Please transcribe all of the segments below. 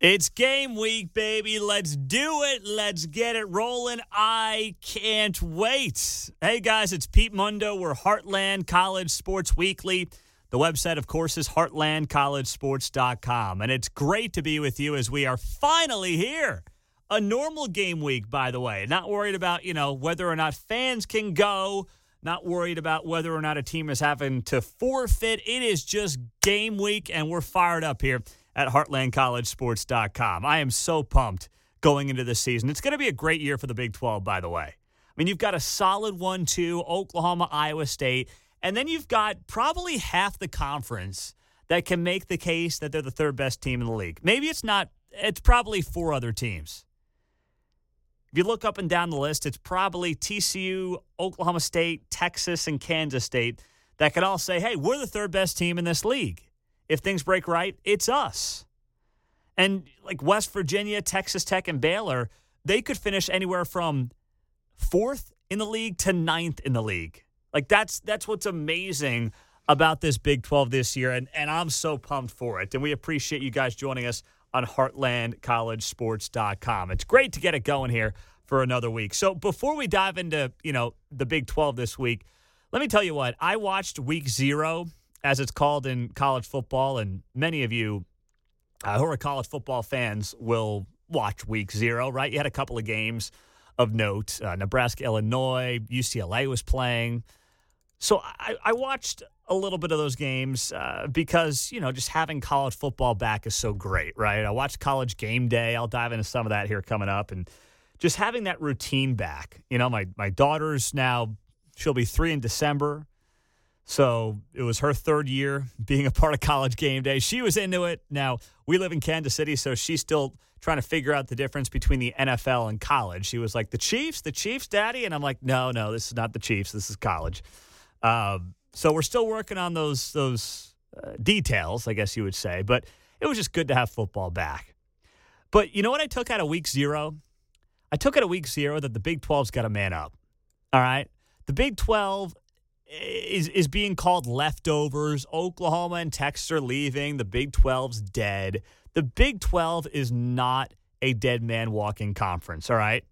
It's game week, baby. Let's do it. Let's get it rolling. I can't wait. Hey, guys, it's Pete Mundo. We're Heartland College Sports Weekly. The website, of course, is heartlandcollegesports.com. And it's great to be with you as we are finally here. A normal game week, by the way. Not worried about, you know, whether or not fans can go, not worried about whether or not a team is having to forfeit. It is just game week, and we're fired up here at heartlandcollegesports.com. I am so pumped going into this season. It's going to be a great year for the Big 12, by the way. I mean, you've got a solid 1 2, Oklahoma, Iowa State, and then you've got probably half the conference that can make the case that they're the third best team in the league. Maybe it's not, it's probably four other teams. If you look up and down the list, it's probably TCU, Oklahoma State, Texas, and Kansas State that can all say, hey, we're the third best team in this league if things break right, it's us. And like West Virginia, Texas Tech, and Baylor, they could finish anywhere from fourth in the league to ninth in the league. Like that's that's what's amazing about this Big 12 this year, and, and I'm so pumped for it. And we appreciate you guys joining us on heartlandcollegesports.com. It's great to get it going here for another week. So before we dive into, you know, the Big 12 this week, let me tell you what, I watched week zero as it's called in college football, and many of you uh, who are college football fans will watch week zero, right? You had a couple of games of note. Uh, Nebraska, Illinois, UCLA was playing. So I, I, watched a little bit of those games uh, because, you know, just having college football back is so great, right? I watched college game day. I'll dive into some of that here coming up. And just having that routine back. You know, my, my daughter's now, she'll be three in December. So it was her third year being a part of college game day. She was into it. Now, we live in Kansas City, so she's still trying to figure out the difference between the NFL and college. She was like, the Chiefs, the Chiefs, daddy? And I'm like, no, no, this is not the Chiefs. This is college. Um, so we're still working on those, those uh, details, I guess you would say. But it was just good to have football back. But you know what I took out of week zero? I took out of week zero that the Big 12's got a man up. All right. The Big 12 is is being called leftovers. Oklahoma and Texas are leaving. The Big 12's dead. The Big 12 is not a dead man walking conference, all right?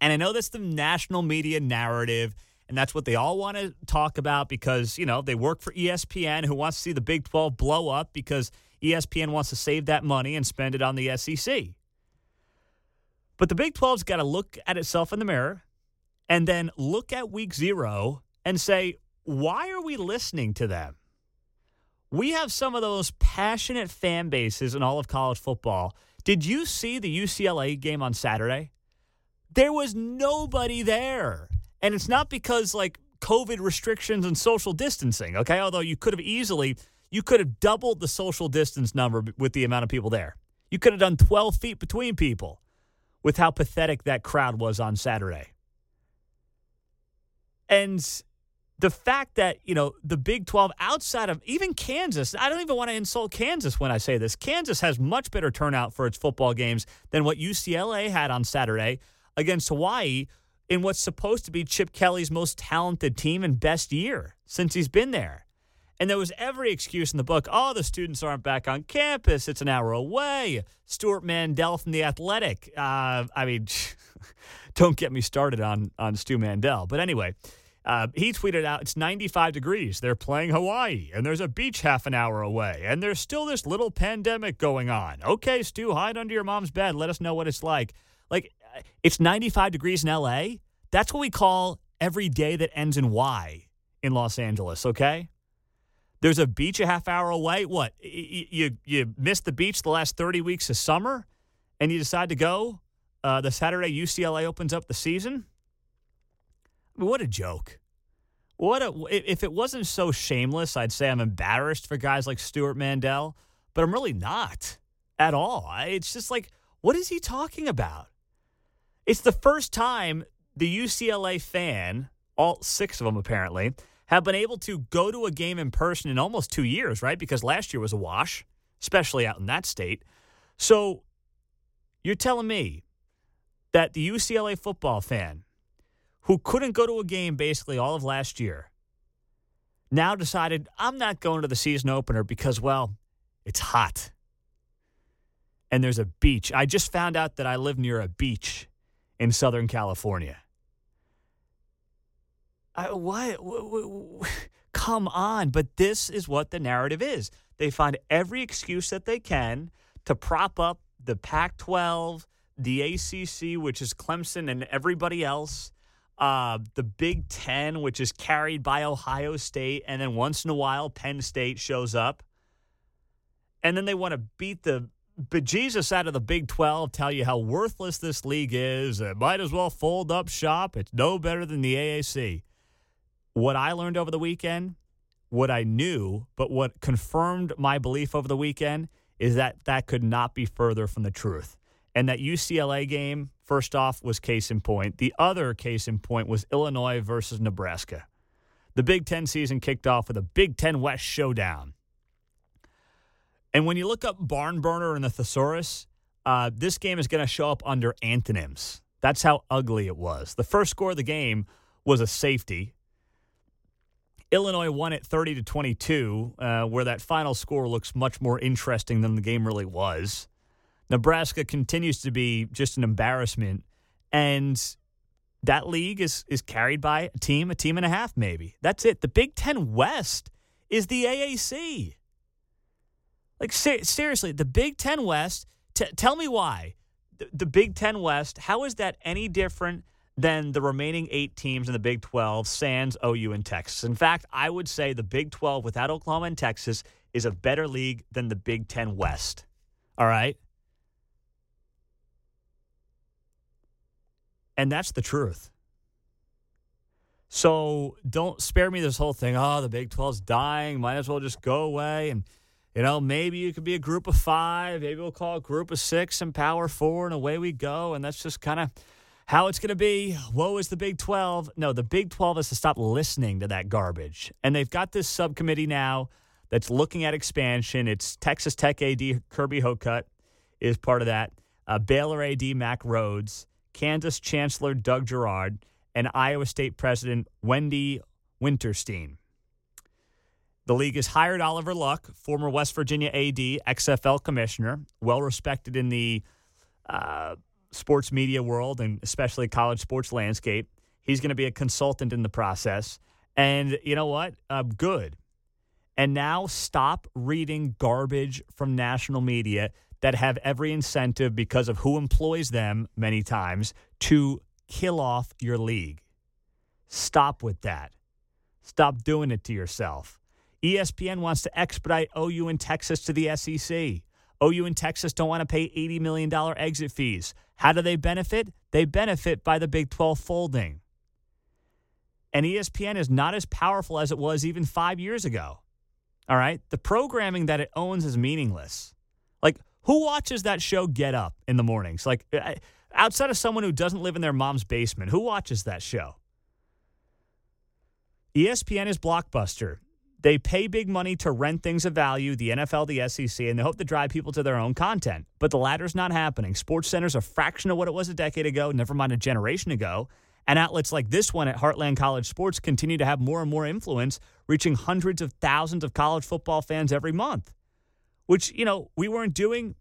And I know that's the national media narrative, and that's what they all want to talk about because, you know, they work for ESPN, who wants to see the Big 12 blow up because ESPN wants to save that money and spend it on the SEC. But the Big 12's got to look at itself in the mirror and then look at week zero and say, why are we listening to them? We have some of those passionate fan bases in all of college football. Did you see the UCLA game on Saturday? There was nobody there. And it's not because like COVID restrictions and social distancing, okay? Although you could have easily you could have doubled the social distance number with the amount of people there. You could have done 12 feet between people with how pathetic that crowd was on Saturday. And the fact that, you know, the Big 12 outside of even Kansas, I don't even want to insult Kansas when I say this. Kansas has much better turnout for its football games than what UCLA had on Saturday against Hawaii in what's supposed to be Chip Kelly's most talented team and best year since he's been there. And there was every excuse in the book. Oh, the students aren't back on campus. It's an hour away. Stewart Mandel from The Athletic. Uh, I mean, don't get me started on, on Stu Mandel. But anyway, uh, he tweeted out, it's 95 degrees. They're playing Hawaii, and there's a beach half an hour away, and there's still this little pandemic going on. Okay, Stu, hide under your mom's bed. Let us know what it's like. Like, it's 95 degrees in LA. That's what we call every day that ends in Y in Los Angeles, okay? There's a beach a half hour away. What? You, you, you missed the beach the last 30 weeks of summer, and you decide to go uh, the Saturday UCLA opens up the season? what a joke. What a if it wasn't so shameless, I'd say I'm embarrassed for guys like Stewart Mandel, but I'm really not at all. It's just like what is he talking about? It's the first time the UCLA fan, all six of them apparently, have been able to go to a game in person in almost 2 years, right? Because last year was a wash, especially out in that state. So you're telling me that the UCLA football fan who couldn't go to a game basically all of last year, now decided, I'm not going to the season opener because, well, it's hot. and there's a beach. I just found out that I live near a beach in Southern California. I, what? Come on. But this is what the narrative is. They find every excuse that they can to prop up the Pac 12, the ACC, which is Clemson and everybody else, uh, the Big Ten, which is carried by Ohio State, and then once in a while, Penn State shows up. And then they want to beat the bejesus out of the Big 12, tell you how worthless this league is. It might as well fold up shop. It's no better than the AAC. What I learned over the weekend, what I knew, but what confirmed my belief over the weekend is that that could not be further from the truth. And that UCLA game, first off, was case in point. The other case in point was Illinois versus Nebraska. The Big Ten season kicked off with a Big Ten West showdown. And when you look up Barn Burner and the Thesaurus, uh, this game is going to show up under antonyms. That's how ugly it was. The first score of the game was a safety. Illinois won it 30 to 22, uh, where that final score looks much more interesting than the game really was. Nebraska continues to be just an embarrassment, and that league is is carried by a team, a team and a half, maybe. That's it. The Big Ten West is the AAC. Like ser- seriously, the Big Ten West. T- tell me why the, the Big Ten West. How is that any different than the remaining eight teams in the Big Twelve? Sans OU and Texas. In fact, I would say the Big Twelve without Oklahoma and Texas is a better league than the Big Ten West. All right. And that's the truth. So don't spare me this whole thing. Oh, the Big 12's dying. Might as well just go away. And you know, maybe you could be a group of five. Maybe we'll call a group of six and power four, and away we go. And that's just kind of how it's going to be. Woe is the Big 12. No, the Big 12 has to stop listening to that garbage. And they've got this subcommittee now that's looking at expansion. It's Texas Tech AD Kirby Hocutt is part of that. Uh, Baylor AD Mack Rhoades, Kansas Chancellor Doug Girod, and Iowa State President Wendy Wintersteen. The league has hired Oliver Luck, former West Virginia AD, XFL commissioner, well respected in the uh, sports media world and especially college sports landscape. He's going to be a consultant in the process. And you know what? Uh, good. And now stop reading garbage from national media that have every incentive because of who employs them many times to kill off your league. Stop with that. Stop doing it to yourself. ESPN wants to expedite OU and Texas to the SEC. OU and Texas don't want to pay $80 million exit fees. How do they benefit? They benefit by the Big 12 folding. And ESPN is not as powerful as it was even five years ago. All right? The programming that it owns is meaningless. Like, who watches that show Get Up in the mornings? Like, uh, outside of someone who doesn't live in their mom's basement, who watches that show? ESPN is Blockbuster. They pay big money to rent things of value, the NFL, the SEC, and they hope to drive people to their own content. But the latter's not happening. Sports Center's a fraction of what it was a decade ago, never mind a generation ago. And outlets like this one at Heartland College Sports continue to have more and more influence, reaching hundreds of thousands of college football fans every month, which, you know, we weren't doing,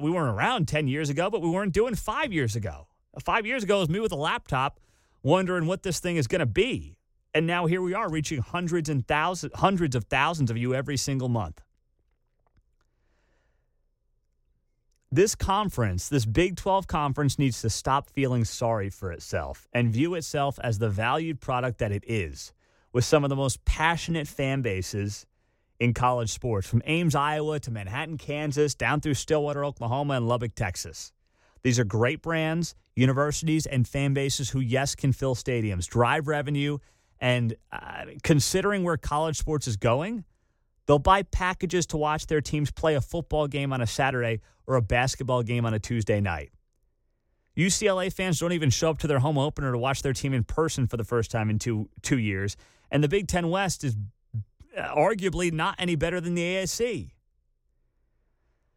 we weren't around 10 years ago, but we weren't doing five years ago. Five years ago was me with a laptop wondering what this thing is going to be. And now here we are reaching hundreds and thousands, hundreds of thousands of you every single month. This conference, this Big 12 conference, needs to stop feeling sorry for itself and view itself as the valued product that it is, with some of the most passionate fan bases in college sports, from Ames, Iowa to Manhattan, Kansas, down through Stillwater, Oklahoma, and Lubbock, Texas. These are great brands, universities, and fan bases who, yes, can fill stadiums, drive revenue, and uh, considering where college sports is going, they'll buy packages to watch their teams play a football game on a Saturday or a basketball game on a Tuesday night. UCLA fans don't even show up to their home opener to watch their team in person for the first time in two two years, and the Big Ten West is arguably not any better than the ASC.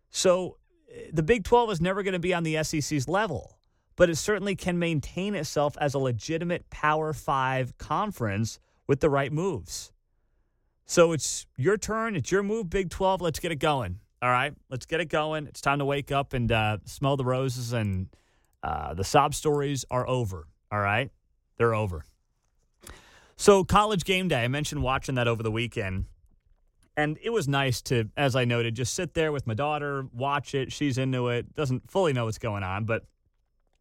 So uh, the Big 12 is never going to be on the SEC's level but it certainly can maintain itself as a legitimate Power Five conference with the right moves. So it's your turn. It's your move, Big 12. Let's get it going. All right, let's get it going. It's time to wake up and uh, smell the roses, and uh, the sob stories are over. All right, they're over. So, college game day, I mentioned watching that over the weekend. And it was nice to, as I noted, just sit there with my daughter, watch it. She's into it, doesn't fully know what's going on, but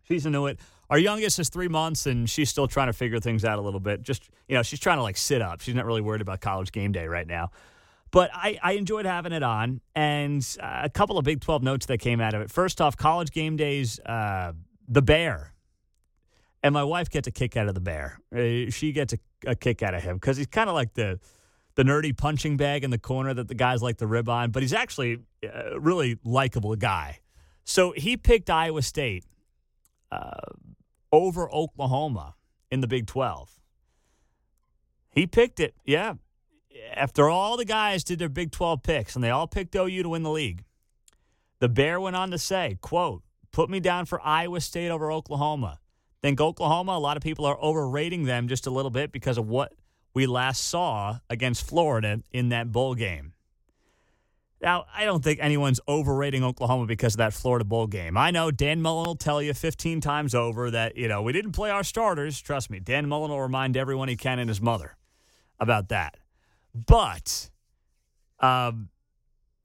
she's into it. Our youngest is three months, and she's still trying to figure things out a little bit. Just, you know, she's trying to like sit up. She's not really worried about college game day right now. But I, I enjoyed having it on, and a couple of Big 12 notes that came out of it. First off, college game days, uh, the Bear. And my wife gets a kick out of the Bear. Uh, she gets a, a kick out of him because he's kind of like the the nerdy punching bag in the corner that the guys like to rib on, but he's actually a really likable guy. So he picked Iowa State uh, over Oklahoma in the Big 12. He picked it, yeah. After all the guys did their Big 12 picks and they all picked OU to win the league, the Bear went on to say, quote, put me down for Iowa State over Oklahoma. Think Oklahoma, a lot of people are overrating them just a little bit because of what we last saw against Florida in that bowl game. Now, I don't think anyone's overrating Oklahoma because of that Florida bowl game. I know Dan Mullen will tell you 15 times over that, you know, we didn't play our starters. Trust me, Dan Mullen will remind everyone he can and his mother about that. But um,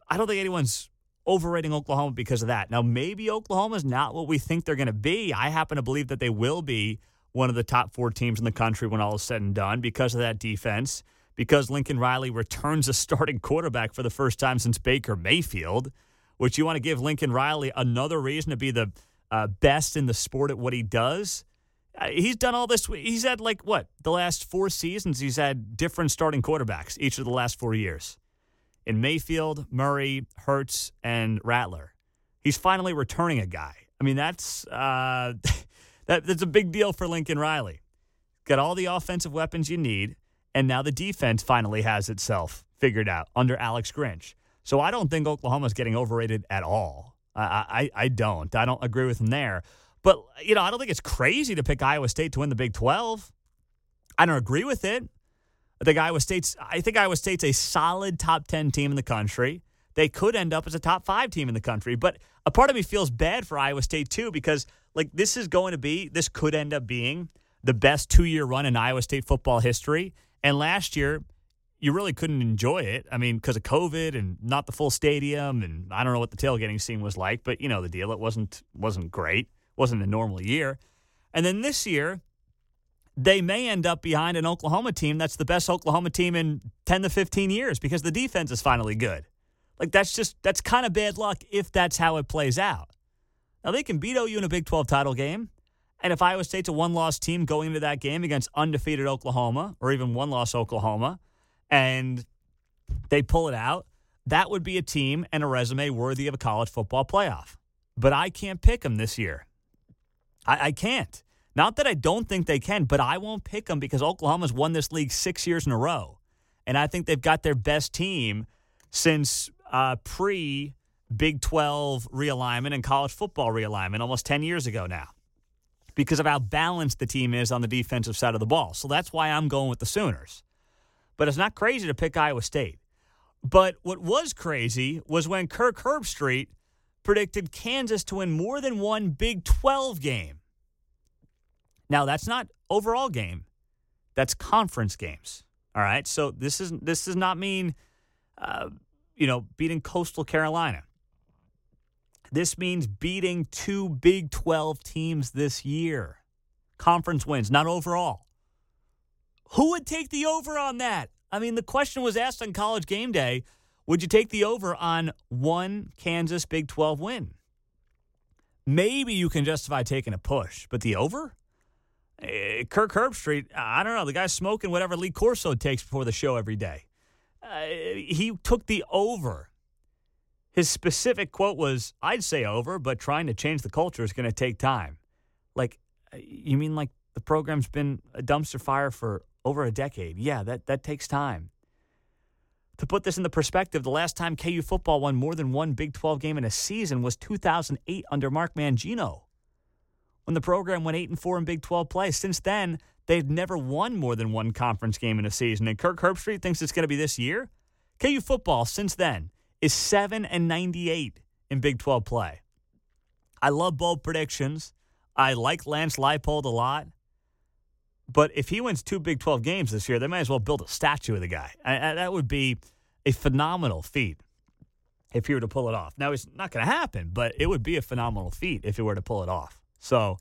I don't think anyone's overrating Oklahoma because of that. Now, maybe Oklahoma is not what we think they're going to be. I happen to believe that they will be one of the top four teams in the country when all is said and done because of that defense, because Lincoln Riley returns a starting quarterback for the first time since Baker Mayfield, which you want to give Lincoln Riley another reason to be the uh, best in the sport at what he does. Uh, he's done all this. He's had like what the last four seasons. He's had different starting quarterbacks each of the last four years in Mayfield, Murray, Hurts, and Rattler. He's finally returning a guy. I mean, that's uh, that, that's a big deal for Lincoln Riley. Got all the offensive weapons you need, and now the defense finally has itself figured out under Alex Grinch. So I don't think Oklahoma's getting overrated at all. I, I, I don't. I don't agree with him there. But, you know, I don't think it's crazy to pick Iowa State to win the Big 12. I don't agree with it. I think Iowa State's I think Iowa State's a solid top 10 team in the country. They could end up as a top 5 team in the country, but a part of me feels bad for Iowa State too because like this is going to be this could end up being the best 2-year run in Iowa State football history. And last year you really couldn't enjoy it. I mean, because of COVID and not the full stadium, and I don't know what the tailgating scene was like, but you know the deal. It wasn't wasn't great. wasn't a normal year. And then this year, they may end up behind an Oklahoma team that's the best Oklahoma team in 10 to 15 years because the defense is finally good. Like, that's just, that's kind of bad luck if that's how it plays out. Now, they can beat OU in a Big 12 title game. And if Iowa State's a one loss team going into that game against undefeated Oklahoma or even one loss Oklahoma, and they pull it out, that would be a team and a resume worthy of a college football playoff. But I can't pick them this year. I, I can't. Not that I don't think they can, but I won't pick them because Oklahoma's won this league six years in a row. And I think they've got their best team since uh, pre Big 12 realignment and college football realignment almost 10 years ago now because of how balanced the team is on the defensive side of the ball. So that's why I'm going with the Sooners. But it's not crazy to pick Iowa State. But what was crazy was when Kirk Herbstreit predicted Kansas to win more than one Big 12 game. Now that's not overall game. That's conference games. All right. So this is this does not mean, uh, you know, beating Coastal Carolina. This means beating two Big 12 teams this year. Conference wins, not overall. Who would take the over on that? I mean, the question was asked on college game day would you take the over on one Kansas Big 12 win? Maybe you can justify taking a push, but the over? Uh, Kirk Herbstreit, I don't know. The guy's smoking whatever Lee Corso takes before the show every day. Uh, he took the over. His specific quote was, I'd say over, but trying to change the culture is going to take time. Like, uh, you mean like the program's been a dumpster fire for over a decade? Yeah, that, that takes time. To put this into perspective, the last time KU football won more than one Big 12 game in a season was 2008 under Mark Mangino when the program went 8 and 4 in Big 12 play. Since then, they've never won more than one conference game in a season. And Kirk Herbstreit thinks it's going to be this year. KU football, since then, is 7 and 98 in Big 12 play. I love bold predictions. I like Lance Leipold a lot. But if he wins two Big 12 games this year, they might as well build a statue of the guy. I, I, that would be a phenomenal feat if he were to pull it off. Now, it's not going to happen, but it would be a phenomenal feat if he were to pull it off. So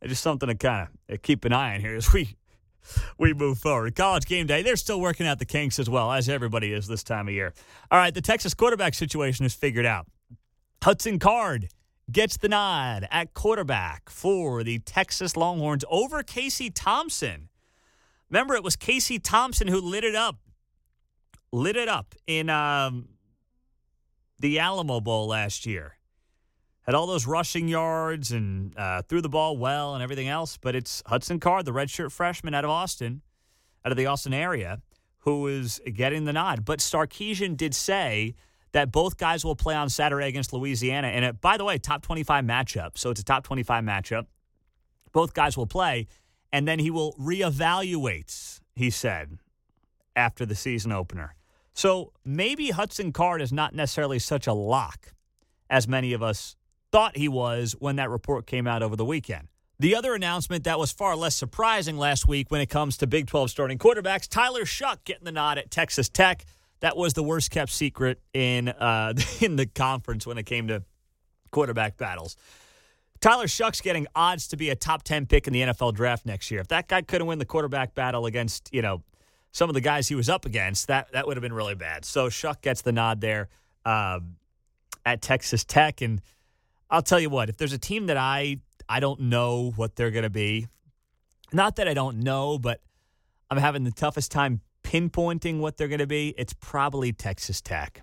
it's just something to kind of uh, keep an eye on here as we we move forward. College game day, they're still working out the kinks as well, as everybody is this time of year. All right, the Texas quarterback situation is figured out. Hudson Card gets the nod at quarterback for the Texas Longhorns over Casey Thompson. Remember, it was Casey Thompson who lit it up, lit it up in um, the Alamo Bowl last year. Had all those rushing yards and uh, threw the ball well and everything else, but it's Hudson Card, the redshirt freshman out of Austin, out of the Austin area, who is getting the nod. But Sarkisian did say that both guys will play on Saturday against Louisiana. And it, by the way, top 25 matchup. So it's a top 25 matchup. Both guys will play. And then he will reevaluate, he said, after the season opener. So maybe Hudson Card is not necessarily such a lock as many of us thought he was when that report came out over the weekend. The other announcement that was far less surprising last week when it comes to Big 12 starting quarterbacks, Tyler Shough getting the nod at Texas Tech that was the worst kept secret in uh, in the conference when it came to quarterback battles. Tyler Shough's getting odds to be a top 10 pick in the NFL draft next year. If that guy couldn't win the quarterback battle against, you know, some of the guys he was up against, that, that would have been really bad. So Shough gets the nod there um, at Texas Tech. And I'll tell you what, if there's a team that I I don't know what they're going to be, not that I don't know, but I'm having the toughest time pinpointing what they're going to be, it's probably Texas Tech.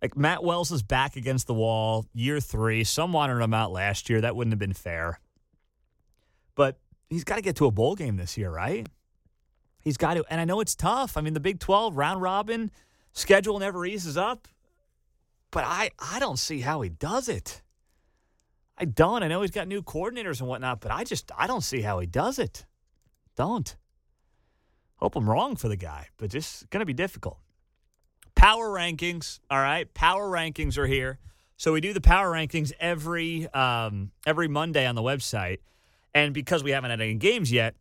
Like Matt Wells is back against the wall, year three. Some wanted him out last year. That wouldn't have been fair. But he's got to get to a bowl game this year, right? He's got to. And I know it's tough. I mean, the Big 12 round robin schedule never eases up. But I, I don't see how he does it. I don't. I know he's got new coordinators and whatnot, but I just I don't see how he does it. Don't. Hope I'm wrong for the guy, but just to be difficult. Power rankings, all right. Power rankings are here. So we do the power rankings every um, every Monday on the website, and because we haven't had any games yet,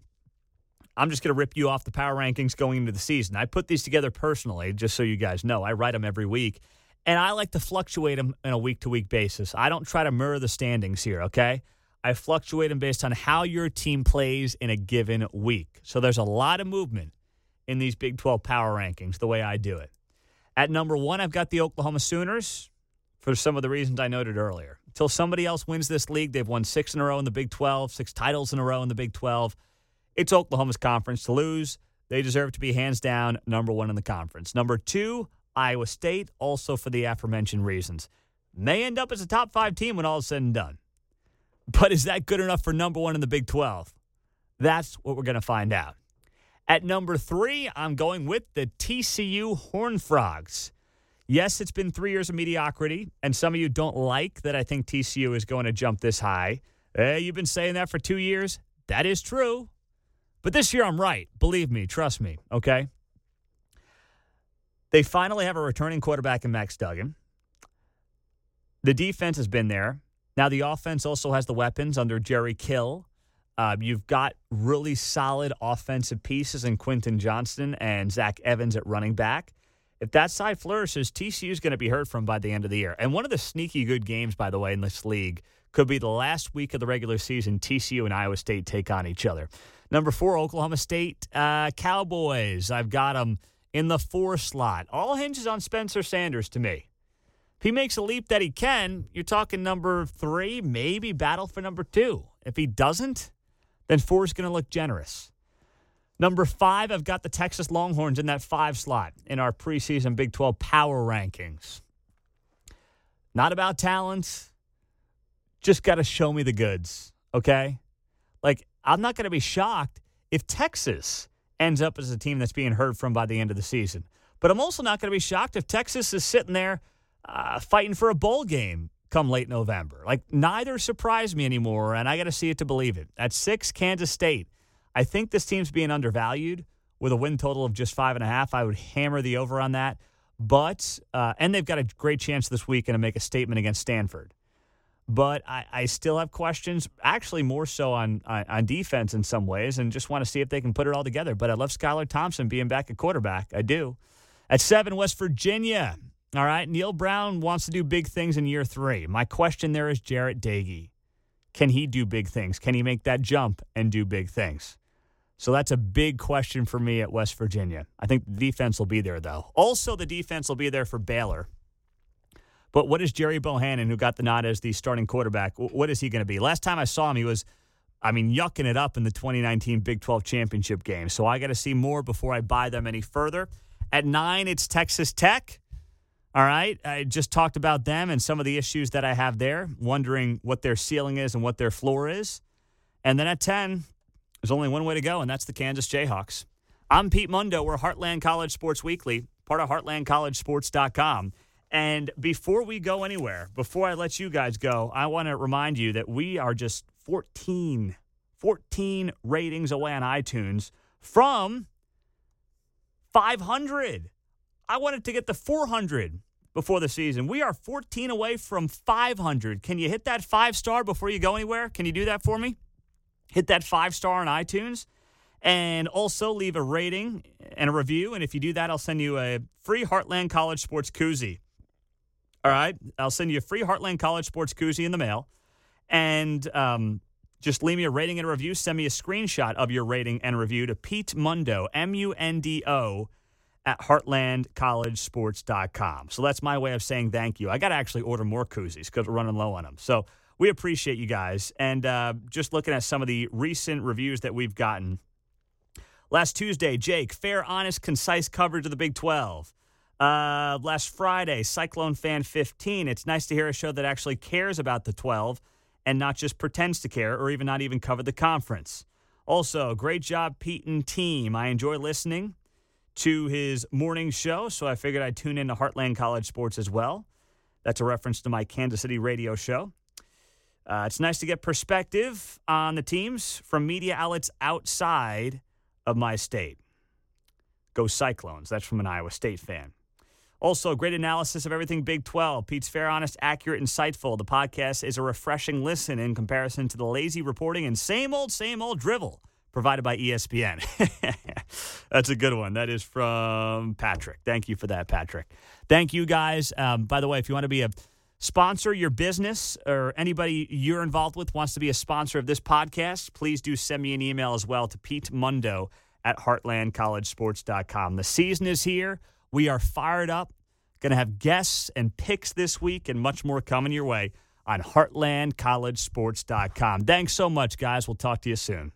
I'm just going to rip you off the power rankings going into the season. I put these together personally, just so you guys know. I write them every week, and I like to fluctuate them on a week to week basis. I don't try to mirror the standings here. Okay. I fluctuate them based on how your team plays in a given week. So there's a lot of movement in these Big 12 power rankings the way I do it. At number one, I've got the Oklahoma Sooners for some of the reasons I noted earlier. Until somebody else wins this league, they've won six in a row in the Big 12, six titles in a row in the Big 12. It's Oklahoma's conference to lose. They deserve to be hands down number one in the conference. Number two, Iowa State, also for the aforementioned reasons. May end up as a top five team when all is said and done. But is that good enough for number one in the Big 12? That's what we're going to find out. At number three, I'm going with the TCU Horned Frogs. Yes, it's been three years of mediocrity, and some of you don't like that I think TCU is going to jump this high. Hey, you've been saying that for two years. That is true. But this year I'm right. Believe me, trust me, okay? They finally have a returning quarterback in Max Duggan. The defense has been there. Now, the offense also has the weapons under Jerry Kill. Uh, you've got really solid offensive pieces in Quentin Johnston and Zach Evans at running back. If that side flourishes, TCU is going to be heard from by the end of the year. And one of the sneaky good games, by the way, in this league could be the last week of the regular season. TCU and Iowa State take on each other. Number four, Oklahoma State uh, Cowboys. I've got them in the four slot. All hinges on Spencer Sanders to me. If he makes a leap that he can, you're talking number three, maybe battle for number two. If he doesn't, then four is going to look generous. Number five, I've got the Texas Longhorns in that five slot in our preseason Big 12 power rankings. Not about talent, just got to show me the goods, okay? Like, I'm not going to be shocked if Texas ends up as a team that's being heard from by the end of the season. But I'm also not going to be shocked if Texas is sitting there uh, fighting for a bowl game come late November. Like neither surprised me anymore, and I got to see it to believe it. At six, Kansas State. I think this team's being undervalued with a win total of just five and a half. I would hammer the over on that. But, uh, and they've got a great chance this weekend to make a statement against Stanford. But I, I still have questions, actually more so on, on, on defense in some ways, and just want to see if they can put it all together. But I love Skylar Thompson being back at quarterback. I do. At seven, West Virginia. All right, Neal Brown wants to do big things in year three. My question there is Jarret Doege. Can he do big things? Can he make that jump and do big things? So that's a big question for me at West Virginia. I think the defense will be there, though. Also, the defense will be there for Baylor. But what is Gerry Bohanon, who got the nod as the starting quarterback, what is he going to be? Last time I saw him, he was, I mean, yucking it up in the 2019 Big 12 championship game. So I got to see more before I buy them any further. At nine, it's Texas Tech. All right. I just talked about them and some of the issues that I have there, wondering what their ceiling is and what their floor is. And then at 10, there's only one way to go, and that's the Kansas Jayhawks. I'm Pete Mundo. We're Heartland College Sports Weekly, part of heartlandcollegesports.com. And before we go anywhere, before I let you guys go, I want to remind you that we are just 14, 14 ratings away on iTunes from 500. I wanted to get the 400 before the season. We are 14 away from 500. Can you hit that five star before you go anywhere? Can you do that for me? Hit that five star on iTunes and also leave a rating and a review. And if you do that, I'll send you a free Heartland College Sports koozie. All right. I'll send you a free Heartland College Sports koozie in the mail. And um, just leave me a rating and a review. Send me a screenshot of your rating and review to Pete Mundo, M U N D O at heartlandcollegesports.com. So that's my way of saying thank you. I got to actually order more koozies because we're running low on them. So we appreciate you guys. And uh, just looking at some of the recent reviews that we've gotten. Last Tuesday, Jake, fair, honest, concise coverage of the Big 12. Uh, last Friday, Cyclone Fan 15. It's nice to hear a show that actually cares about the 12 and not just pretends to care or even not even cover the conference. Also, great job, Pete and team. I enjoy listening to his morning show, so I figured I'd tune in to Heartland College Sports as well. That's a reference to my Kansas City radio show. Uh, it's nice to get perspective on the teams from media outlets outside of my state. Go Cyclones. That's from an Iowa State fan. Also, great analysis of everything Big 12. Pete's fair, honest, accurate, insightful. The podcast is a refreshing listen in comparison to the lazy reporting and same old, same old drivel provided by ESPN. That's a good one. That is from Patrick. Thank you for that, Patrick. Thank you, guys. Um, by the way, if you want to be a sponsor, your business or anybody you're involved with wants to be a sponsor of this podcast, please do send me an email as well to Pete Mundo at heartlandcollegesports.com. The season is here. We are fired up. Going to have guests and picks this week and much more coming your way on heartlandcollegesports.com. Thanks so much, guys. We'll talk to you soon.